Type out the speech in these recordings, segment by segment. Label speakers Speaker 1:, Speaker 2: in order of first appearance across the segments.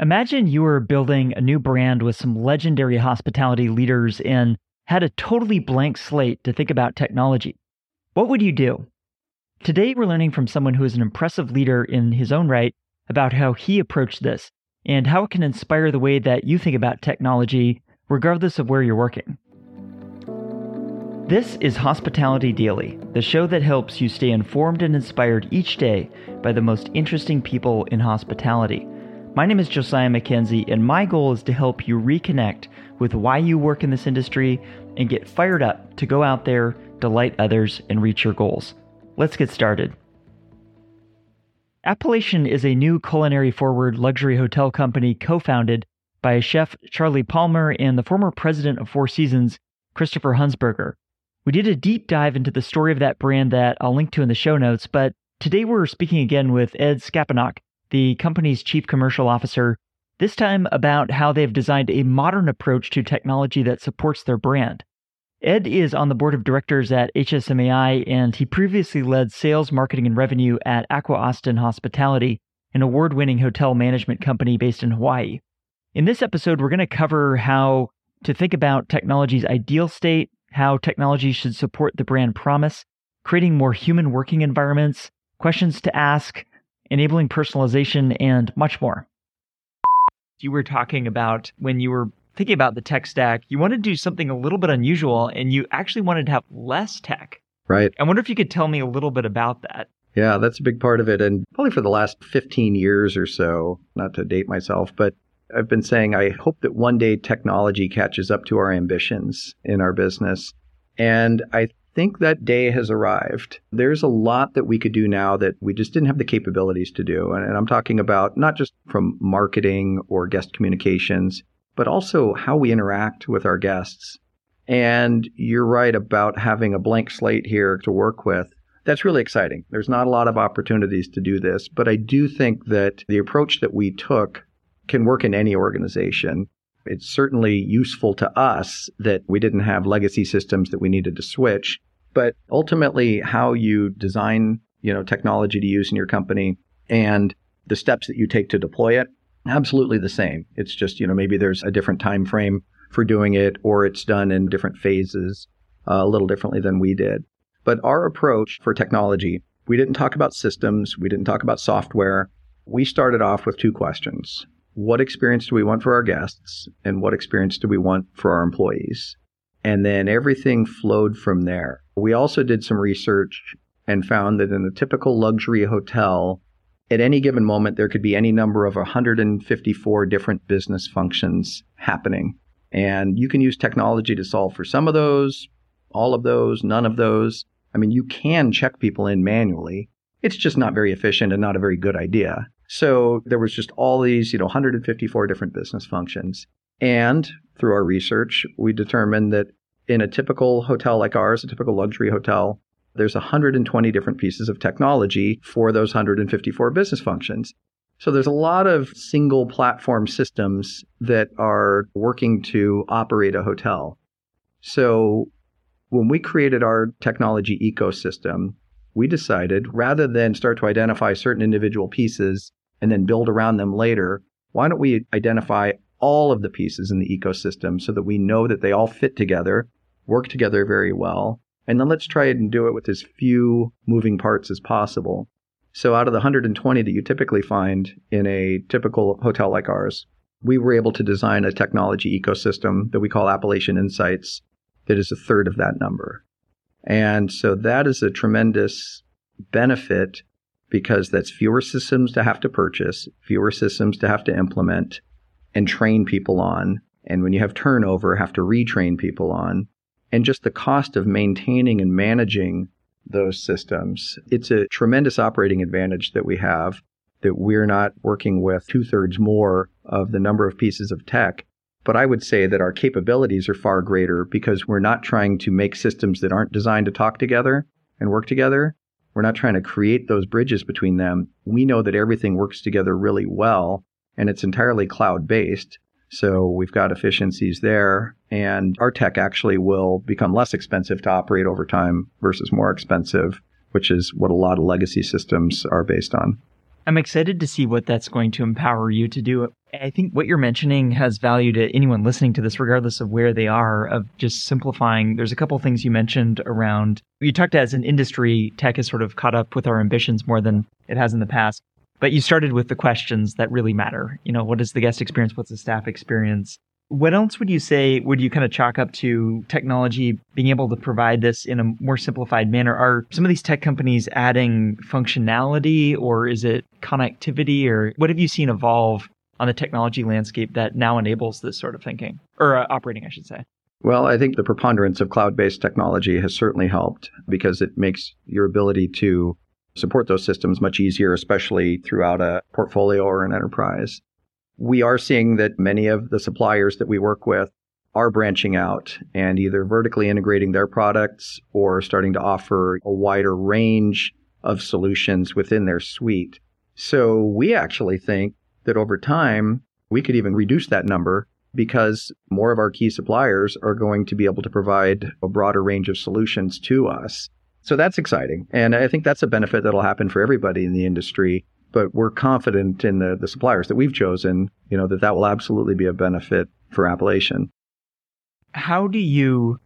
Speaker 1: Imagine you were building a new brand with some legendary hospitality leaders and had a totally blank slate to think about technology. What would you do? Today, we're learning from someone who is an impressive leader in his own right about how he approached this and how it can inspire the way that you think about technology, regardless of where you're working. This is Hospitality Daily, the show that helps you stay informed and inspired each day by the most interesting people in hospitality. My name is Josiah MacKenzie, and my goal is to help you reconnect with why you work in this industry and get fired up to go out there, delight others, and reach your goals. Let's get started. Appellation is a new culinary forward luxury hotel company co founded by chef Charlie Palmer and the former president of Four Seasons, Christopher Hunsberger. We did a deep dive into the story of that brand that I'll link to in the show notes, but today we're speaking again with Ed Skapinok, the company's chief commercial officer, this time about how they've designed a modern approach to technology that supports their brand. Ed is on the board of directors at HSMAI, and he previously led sales, marketing, and revenue at Aqua Aston Hospitality, an award winning hotel management company based in Hawaii. In this episode, we're going to cover how to think about technology's ideal state, how technology should support the brand promise, creating more human working environments, questions to ask, enabling personalization, and much more. You were talking about when you were thinking about the tech stack, you wanted to do something a little bit unusual and you actually wanted to have less tech.
Speaker 2: Right.
Speaker 1: I wonder if you could tell me a little bit about that.
Speaker 2: Yeah, that's a big part of it. And probably for the last 15 years or so, not to date myself, but I've been saying I hope that one day technology catches up to our ambitions in our business. And I think that day has arrived. There's a lot that we could do now that we just didn't have the capabilities to do. And, I'm talking about not just from marketing or guest communications, but also how we interact with our guests. And you're right about having a blank slate here to work with. That's really exciting. There's not a lot of opportunities to do this, but I do think that the approach that we took can work in any organization. It's certainly useful to us that we didn't have legacy systems that we needed to switch, but ultimately how you design, you know, technology to use in your company and the steps that you take to deploy it, absolutely the same. It's just, you know, maybe there's a different time frame for doing it or it's done in different phases uh, a little differently than we did. But our approach for technology, we didn't talk about systems, we didn't talk about software. We started off with two questions what experience do we want for our guests and what experience do we want for our employees? And then everything flowed from there. We also did some research and found that in a typical luxury hotel, at any given moment, there could be any number of 154 different business functions happening. And you can use technology to solve for some of those, all of those, none of those. I mean, you can check people in manually. It's just not very efficient and not a very good idea. So there was just all these, you know, 154 different business functions. And through our research, we determined that in a typical hotel like ours, a typical luxury hotel, there's 120 different pieces of technology for those 154 business functions. So there's a lot of single platform systems that are working to operate a hotel. So when we created our technology ecosystem, we decided rather than start to identify certain individual pieces and then build around them later, why don't we identify all of the pieces in the ecosystem so that we know that they all fit together, work together very well, and then let's try and do it with as few moving parts as possible. So out of the 120 that you typically find in a typical hotel like ours, we were able to design a technology ecosystem that we call Appellation Insights that is a third of that number. And so that is a tremendous benefit because that's fewer systems to have to purchase, fewer systems to have to implement and train people on. And when you have turnover, have to retrain people on. And just the cost of maintaining and managing those systems. It's a tremendous operating advantage that we have that we're not working with two thirds more of the number of pieces of tech. But I would say that our capabilities are far greater because we're not trying to make systems that aren't designed to talk together and work together. We're not trying to create those bridges between them. We know that everything works together really well and it's entirely cloud based. So we've got efficiencies there and our tech actually will become less expensive to operate over time versus more expensive, which is what a lot of legacy systems are based on.
Speaker 1: I'm excited to see what that's going to empower you to do. I think what you're mentioning has value to anyone listening to this, regardless of where they are, of just simplifying. There's a couple things you mentioned around, you talked as an industry, tech has sort of caught up with our ambitions more than it has in the past. But you started with the questions that really matter. You know, what is the guest experience? What's the staff experience? What else would you say would you kind of chalk up to technology being able to provide this in a more simplified manner? Are some of these tech companies adding functionality or is it connectivity or what have you seen evolve on the technology landscape that now enables this sort of thinking or uh, operating, I should say?
Speaker 2: Well, I think the preponderance of cloud based technology has certainly helped because it makes your ability to support those systems much easier, especially throughout a portfolio or an enterprise we are seeing that many of the suppliers that we work with are branching out and either vertically integrating their products or starting to offer a wider range of solutions within their suite. So we actually think that over time, we could even reduce that number because more of our key suppliers are going to be able to provide a broader range of solutions to us. So that's exciting. And I think that's a benefit that'll happen for everybody in the industry but we're confident in the, the suppliers that we've chosen, you know, that that will absolutely be a benefit for Appellation.
Speaker 1: How do you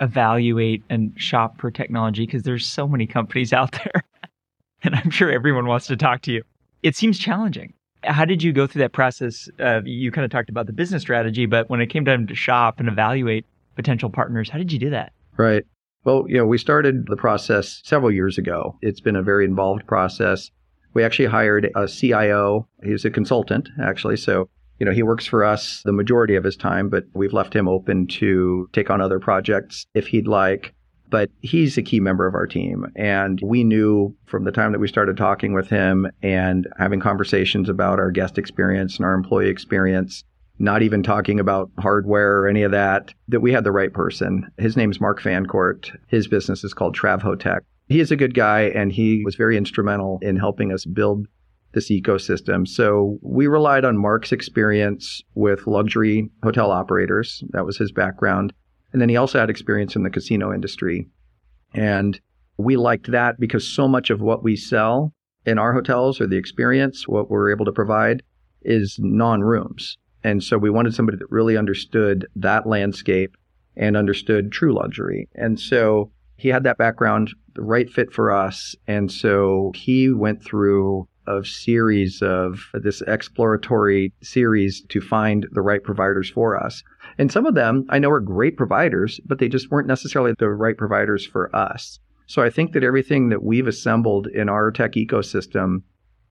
Speaker 1: evaluate and shop for technology? Because there's so many companies out there, and I'm sure everyone wants to talk to you. It seems challenging. How did you go through that process? You kind of talked about the business strategy, but when it came time to shop and evaluate potential partners, how did you do that?
Speaker 2: Right. Well, you know, we started the process several years ago. It's been a very involved process. We actually hired a CIO. He's a consultant, actually. So, you know, he works for us the majority of his time, but we've left him open to take on other projects if he'd like. But he's a key member of our team. And we knew from the time that we started talking with him and having conversations about our guest experience and our employee experience, not even talking about hardware or any of that, that we had the right person. His name's Mark Fancourt. His business is called Travhotech. He is a good guy and he was very instrumental in helping us build this ecosystem. So we relied on Mark's experience with luxury hotel operators. That was his background. And then he also had experience in the casino industry. And we liked that because so much of what we sell in our hotels or the experience, what we're able to provide, is non rooms. And so we wanted somebody that really understood that landscape and understood true luxury. And so he had that background, the right fit for us. And so he went through a series of uh, this exploratory series to find the right providers for us. And some of them I know are great providers, but they just weren't necessarily the right providers for us. So I think that everything that we've assembled in our tech ecosystem,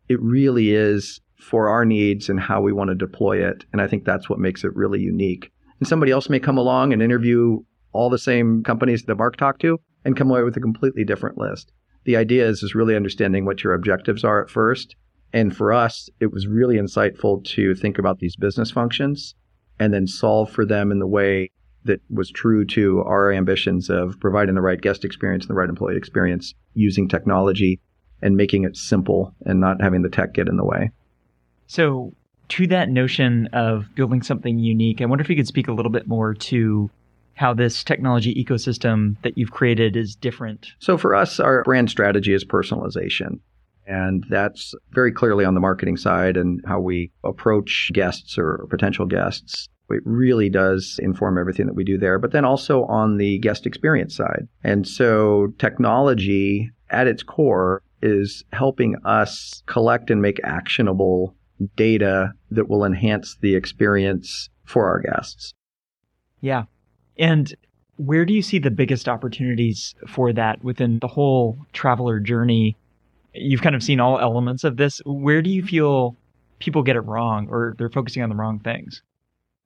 Speaker 2: it really is for our needs and how we want to deploy it. And I think that's what makes it really unique. And somebody else may come along and interview all the same companies that Mark talked to and come away with a completely different list. The idea is, is really understanding what your objectives are at first. And for us, it was really insightful to think about these business functions and then solve for them in the way that was true to our ambitions of providing the right guest experience and the right employee experience using technology and making it simple and not having the tech get in the way.
Speaker 1: So, to that notion of building something unique, I wonder if you could speak a little bit more to how this technology ecosystem that you've created is different?
Speaker 2: So for us, our brand strategy is personalization. And that's very clearly on the marketing side and how we approach guests or potential guests. It really does inform everything that we do there, but then also on the guest experience side. And so technology at its core is helping us collect and make actionable data that will enhance the experience for our guests.
Speaker 1: Yeah. And where do you see the biggest opportunities for that within the whole traveler journey? You've kind of seen all elements of this. Where do you mm-hmm. feel people get it wrong or they're focusing on the wrong things?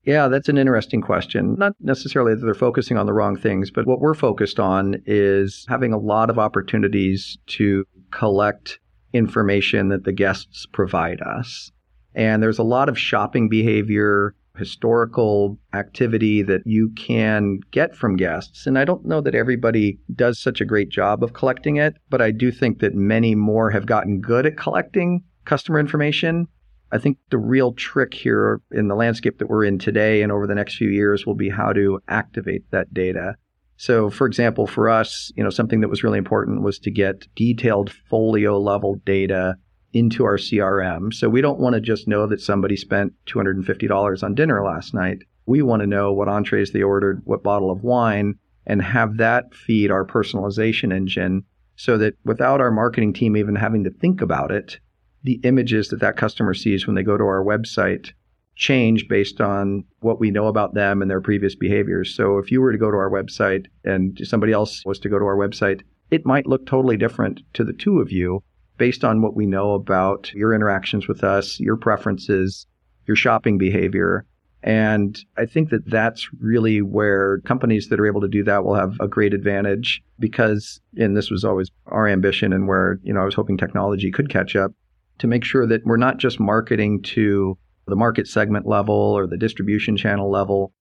Speaker 2: Yeah, that's an interesting question. Not necessarily that they're focusing on the wrong things, but what we're focused on is having a lot of opportunities to collect information that the guests provide us. And there's a lot of shopping behavior historical activity that you can get from guests. And I don't know that everybody does such a great job of collecting it, but I do think that many more have gotten good at collecting customer information. I think the real trick here in the landscape that we're in today and over the next few years will be how to activate that data. So, for example, for us, you know, something that was really important was to get detailed folio level data into our CRM. So we don't want to just know that somebody spent $250 on dinner last night. We want to know what entrees they ordered, what bottle of wine, and have that feed our personalization engine so that without our marketing team even having to think about it, the images that that customer sees when they go to our website change based on what we know about them and their previous behaviors. So if you were to go to our website and somebody else was to go to our website, it might look totally different to the two of you based on what we know about your interactions with us, your preferences, your shopping behavior. And I think that that's really where companies that are able to do that will have a great advantage because, and this was always our ambition and where, you know, I was hoping technology could catch up to make sure that we're not just marketing to the market segment level or the distribution channel level,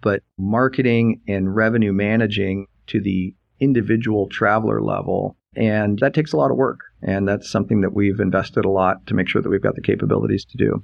Speaker 2: but marketing and revenue managing to the individual traveler level. And that takes a lot of work. And that's something that we've invested a lot to make sure that we've got the capabilities to do.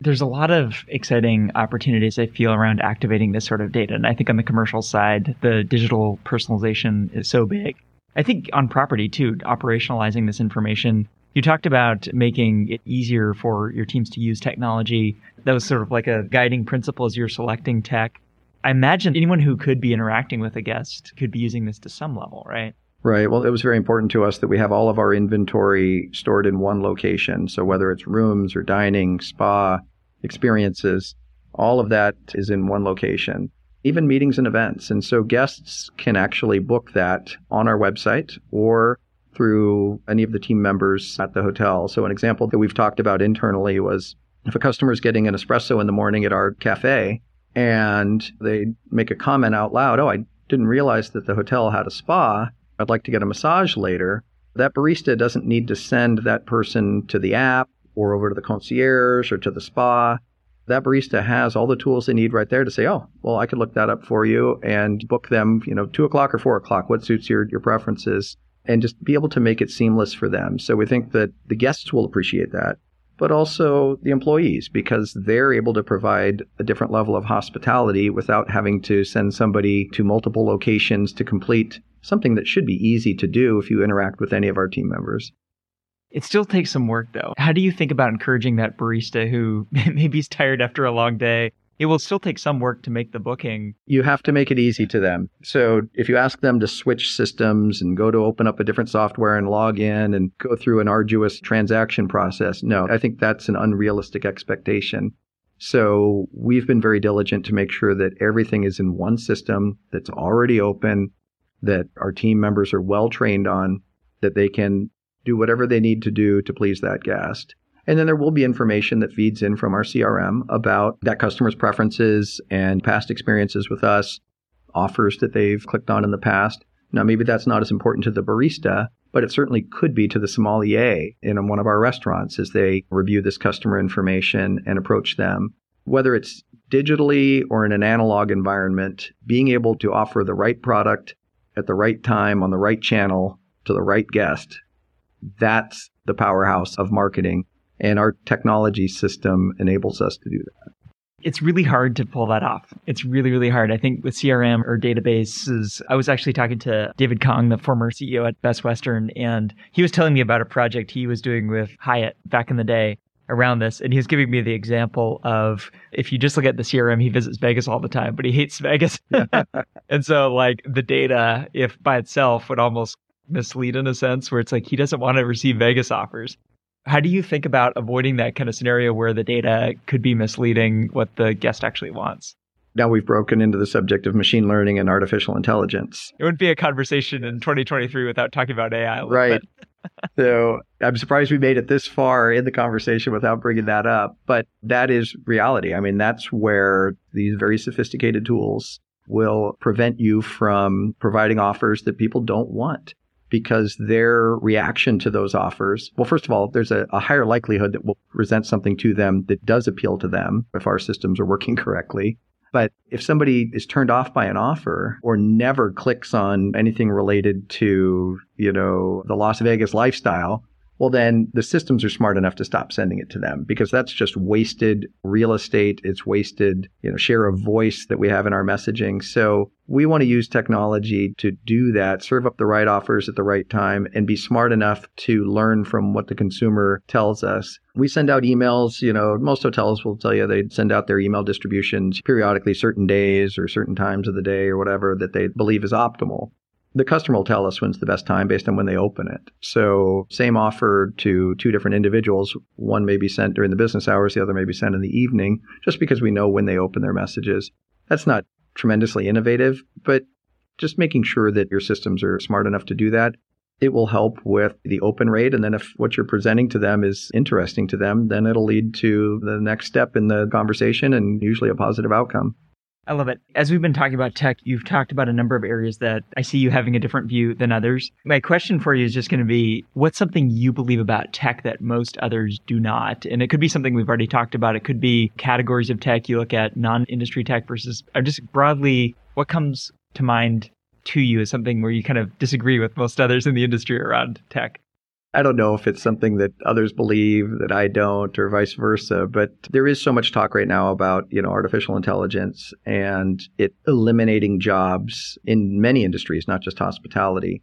Speaker 1: There's a lot of exciting opportunities I feel around activating this sort of data. And I think on the commercial side, the digital personalization is so big. I think on property too, operationalizing this information. You talked about making it easier for your teams to use technology. That was sort of like a guiding principle as you're selecting tech. I imagine anyone who could be interacting with a guest could be using this to some level, right?
Speaker 2: Right. Well, it was very important to us that we have all of our inventory stored in one location. So whether it's rooms or dining, spa, experiences, all of that is in one location, even meetings and events. And so guests can actually book that on our website or through any of the team members at the hotel. So an example that we've talked about internally was if a customer is getting an espresso in the morning at our cafe and they make a comment out loud, oh, I didn't realize that the hotel had a spa I'd like to get a massage later, that barista doesn't need to send that person to the app or over to the concierge or to the spa. That barista has all the tools they need right there to say, oh, well, I could look that up for you and book them, you know, two o'clock or four o'clock, what suits your, your preferences, and just be able to make it seamless for them. So we think that the guests will appreciate that but also the employees because they're able to provide a different level of hospitality without having to send somebody to multiple locations to complete something that should be easy to do if you interact with any of our team members.
Speaker 1: It still takes some work though. How do you think about encouraging that barista who maybe is tired after a long day it will still take some work to make the booking.
Speaker 2: You have to make it easy to them. So if you ask them to switch systems and go to open up a different software and log in and go through an arduous transaction process, no, I think that's an unrealistic expectation. So we've been very diligent to make sure that everything is in one system that's already open, that our team members are well trained on, that they can do whatever they need to do to please that guest. And then there will be information that feeds in from our CRM about that customer's preferences and past experiences with us, offers that they've clicked on in the past. Now, maybe that's not as important to the barista, but it certainly could be to the sommelier in one of our restaurants as they review this customer information and approach them. Whether it's digitally or in an analog environment, being able to offer the right product at the right time on the right channel to the right guest, that's the powerhouse of marketing and our technology system enables us to do that.
Speaker 1: It's really hard to pull that off. It's really, really hard. I think with CRM or databases, I was actually talking to David Kong, the former CEO at Best Western, and he was telling me about a project he was doing with Hyatt back in the day around this. And he was giving me the example of if you just look at the CRM, he visits Vegas all the time, but he hates Vegas. and so, like, the data, if by itself, would almost mislead in a sense where it's like he doesn't want to receive Vegas offers. How do you think about avoiding that kind of scenario where the data could be misleading what the guest actually wants?
Speaker 2: Now we've broken into the subject of machine learning and artificial intelligence.
Speaker 1: It wouldn't be a conversation in 2023 without talking about AI.
Speaker 2: right. So I'm surprised we made it this far in the conversation without bringing that up. But that is reality. I mean, that's where these very sophisticated tools will prevent you from providing offers that people don't want because their reaction to those offers, well, first of all, there's a, a, higher likelihood that we'll present something to them that does appeal to them if our systems are working correctly. But if somebody is turned off by an offer or never clicks on anything related to, you know, the Las Vegas lifestyle, well, then the systems are smart enough to stop sending it to them because that's just wasted real estate. It's wasted, you know, share of voice that we have in our messaging. So we want to use technology to do that, serve up the right offers at the right time, and be smart enough to learn from what the consumer tells us. We send out emails, you know, most hotels will tell you they send out their email distributions periodically, certain days or certain times of the day or whatever that they believe is optimal the customer will tell us when's the best time based on when they open it. So, same offer to two different individuals. One may be sent during the business hours, the other may be sent in the evening, just because we know when they open their messages. That's not tremendously innovative, but just making sure that your systems are smart enough to do that. It will help with the open rate. And then if what you're presenting to them is interesting to them, then it'll lead to the next step in the conversation and usually a positive outcome.
Speaker 1: I love it. As we've been talking about tech, you've talked about a number of areas that I see you having a different view than others. My question for you is just going to be what's something you believe about tech that most others do not? And it could be something we've already talked about. It could be categories of tech. You look at non industry tech versus, or just broadly, what comes to mind to you as something where you kind of disagree with most others in the industry around tech?
Speaker 2: I don't know if it's something that others believe that I don't or vice versa, but there is so much talk right now about, you know, artificial intelligence and it eliminating jobs in many industries, not just hospitality.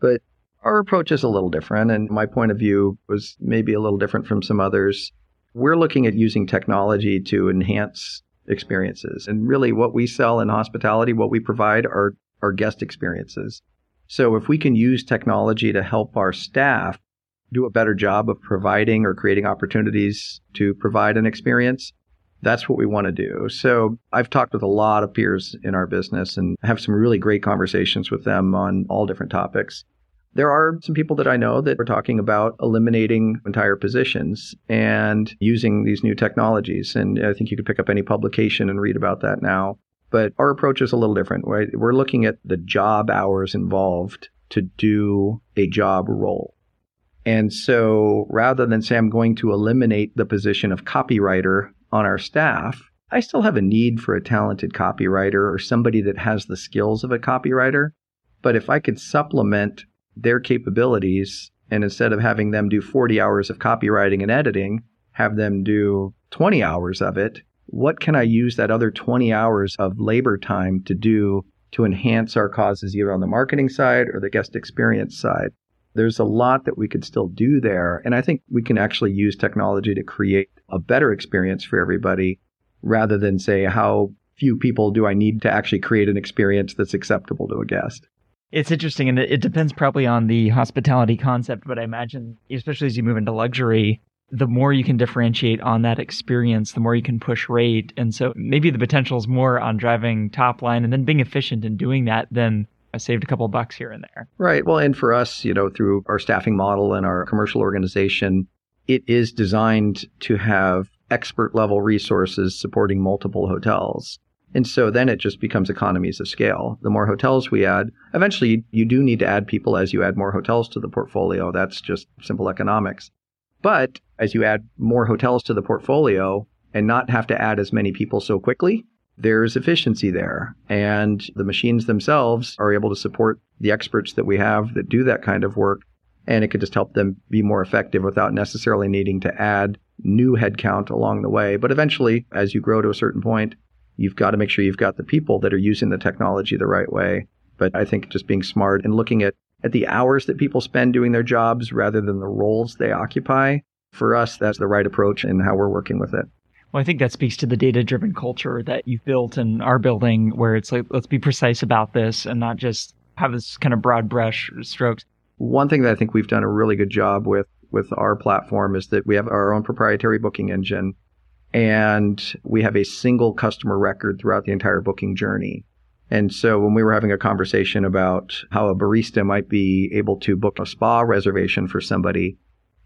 Speaker 2: But our approach is a little different and my point of view was maybe a little different from some others. We're looking at using technology to enhance experiences. And really what we sell in hospitality, what we provide are are guest experiences. So if we can use technology to help our staff do a better job of providing or creating opportunities to provide an experience, that's what we want to do. So I've talked with a lot of peers in our business and have some really great conversations with them on all different topics. There are some people that I know that are talking about eliminating entire positions and using these new technologies. And I think you could pick up any publication and read about that now. But our approach is a little different. Right? We're looking at the job hours involved to do a job role. And so rather than say I'm going to eliminate the position of copywriter on our staff, I still have a need for a talented copywriter or somebody that has the skills of a copywriter. But if I could supplement their capabilities and instead of having them do 40 hours of copywriting and editing, have them do 20 hours of it, what can I use that other 20 hours of labor time to do to enhance our causes either on the marketing side or the guest experience side? There's a lot that we could still do there. And I think we can actually use technology to create a better experience for everybody rather than say, how few people do I need to actually create an experience that's acceptable to a guest?
Speaker 1: It's interesting, and it depends probably on the hospitality concept, but I imagine, especially as you move into luxury, the more you can differentiate on that experience, the more you can push rate. And so maybe the potential is more on driving top line and then being efficient in doing that than I saved a couple bucks here and there.
Speaker 2: Right. Well, and for us, you know, through our staffing model and our commercial organization, it is designed to have expert level resources supporting multiple hotels. And so then it just becomes economies of scale. The more hotels we add, eventually you do need to add people as you add more hotels to the portfolio. That's just simple economics. But as you add more hotels to the portfolio and not have to add as many people so quickly, there's efficiency there. And the machines themselves are able to support the experts that we have that do that kind of work. And it could just help them be more effective without necessarily needing to add new headcount along the way. But eventually, as you grow to a certain point, you've got to make sure you've got the people that are using the technology the right way. But I think just being smart and looking at, at the hours that people spend doing their jobs rather than the roles they occupy, for us, that's the right approach in how we're working with it.
Speaker 1: Well, I think that speaks to the data driven culture that you've built and are building, where it's like, let's be precise about this and not just have this kind of broad brush strokes.
Speaker 2: One thing that I think we've done a really good job with with our platform is that we have our own proprietary booking engine and we have a single customer record throughout the entire booking journey. And so when we were having a conversation about how a barista might be able to book a spa reservation for somebody,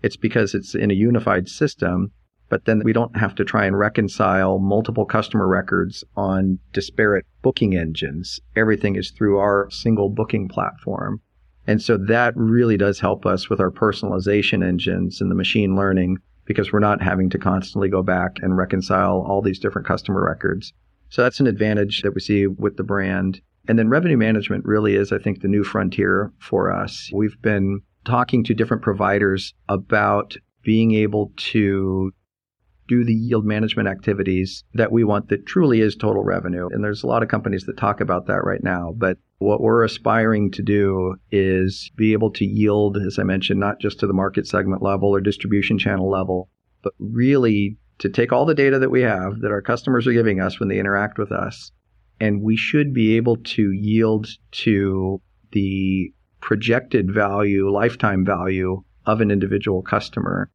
Speaker 2: it's because it's in a unified system but then we don't have to try and reconcile multiple customer records on disparate booking engines. Everything is through our single booking platform. And so that really does help us with our personalization engines and the machine learning because we're not having to constantly go back and reconcile all these different customer records. So that's an advantage that we see with the brand. And then revenue management really is, I think, the new frontier for us. We've been talking to different providers about being able to do the yield management activities that we want that truly is total revenue. And there's a lot of companies that talk about that right now. But what we're aspiring to do is be able to yield, as I mentioned, not just to the market segment level or distribution channel level, but really to take all the data that we have that our customers are giving us when they interact with us. And we should be able to yield to the projected value, lifetime value of an individual customer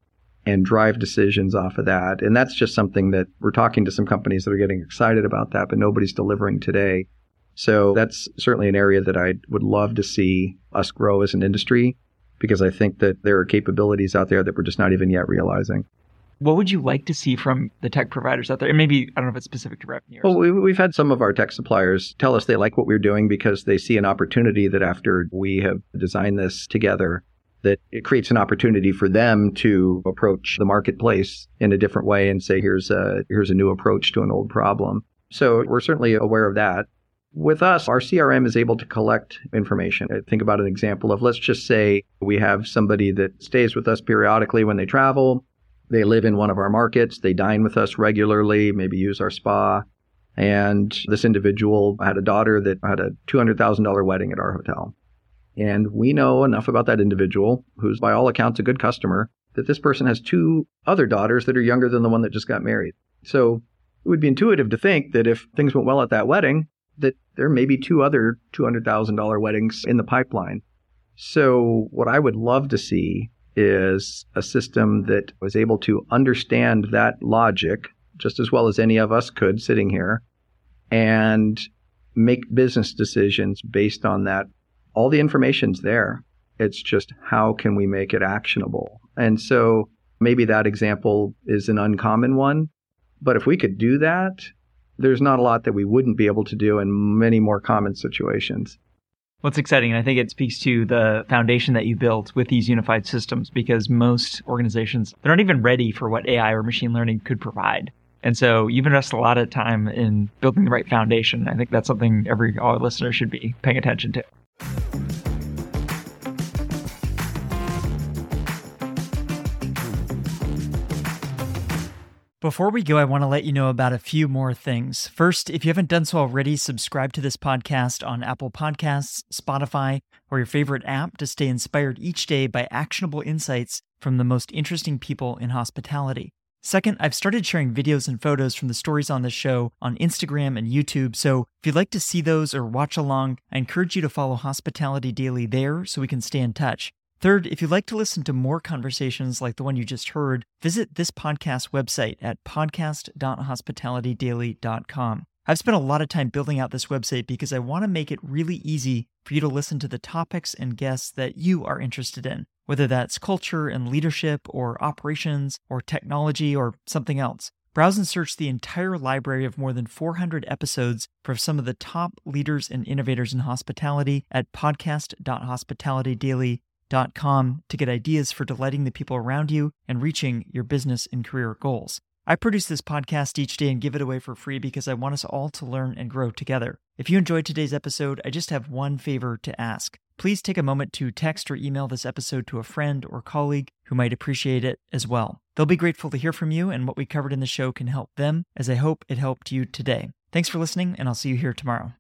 Speaker 2: and drive decisions off of that. And that's just something that we're talking to some companies that are getting excited about that, but nobody's delivering today. So that's certainly an area that I would love to see us grow as an industry because I think that there are capabilities out there that we're just not even yet realizing.
Speaker 1: What would you like to see from the tech providers out there? And maybe, I don't know if it's specific to revenue.
Speaker 2: Well, we, have had some of our tech suppliers tell us they like what we're doing because they see an opportunity that after we have designed this together, that it creates an opportunity for them to approach the marketplace in a different way and say, here's a, here's a new approach to an old problem. So we're certainly aware of that. With us, our CRM is able to collect information. Uh, think about an example of let's just say we have somebody that stays with us periodically when they travel. They live in one of our markets. They dine with us regularly, maybe use our spa. And this individual had a daughter that had a $200,000 wedding at our hotel. And we know enough about that individual, who's by all accounts a good customer, that this person has two other daughters that are younger than the one that just got married. So it would be intuitive to think that if things went well at that wedding, that there may be two other $200,000 weddings in the pipeline. So what I would love to see is a system that was able to understand that logic just as well as any of us could sitting here and make business decisions based on that. All the information's there. It's just how can we make it actionable? And so maybe that example is an uncommon one. But if we could do that, there's not a lot that we wouldn't be able to do in many more common situations.
Speaker 1: What's exciting, and I think it speaks to the foundation that you built with these unified systems because most organizations, they're not even ready for what AI or machine learning could provide. And so you've invested a lot of time in building the right foundation. I think that's something every all listener should be paying attention to. Before we go, I want to let you know about a few more things. First, if you haven't done so already, subscribe to this podcast on Apple Podcasts, Spotify, or your favorite app to stay inspired each day by actionable insights from the most interesting people in hospitality. Second, I've started sharing videos and photos from the stories on this show on Instagram and YouTube, so if you'd like to see those or watch along, I encourage you to follow Hospitality Daily there so we can stay in touch. Third, if you'd like to listen to more conversations like the one you just heard, visit this podcast website at podcast.hospitalitydaily.com. I've spent a lot of time building out this website because I want to make it really easy for you to listen to the topics and guests that you are interested in, whether that's culture and leadership, or operations, or technology, or something else. Browse and search the entire library of more than 400 episodes for some of the top leaders and innovators in hospitality at podcast.hospitalitydaily.com to get ideas for delighting the people around you and reaching your business and career goals. I produce this podcast each day and give it away for free because I want us all to learn and grow together. If you enjoyed today's episode, I just have one favor to ask. Please take a moment to text or email this episode to a friend or colleague who might appreciate it as well. They'll be grateful to hear from you, and what we covered in the show can help them, as I hope it helped you today. Thanks for listening, and I'll see you here tomorrow.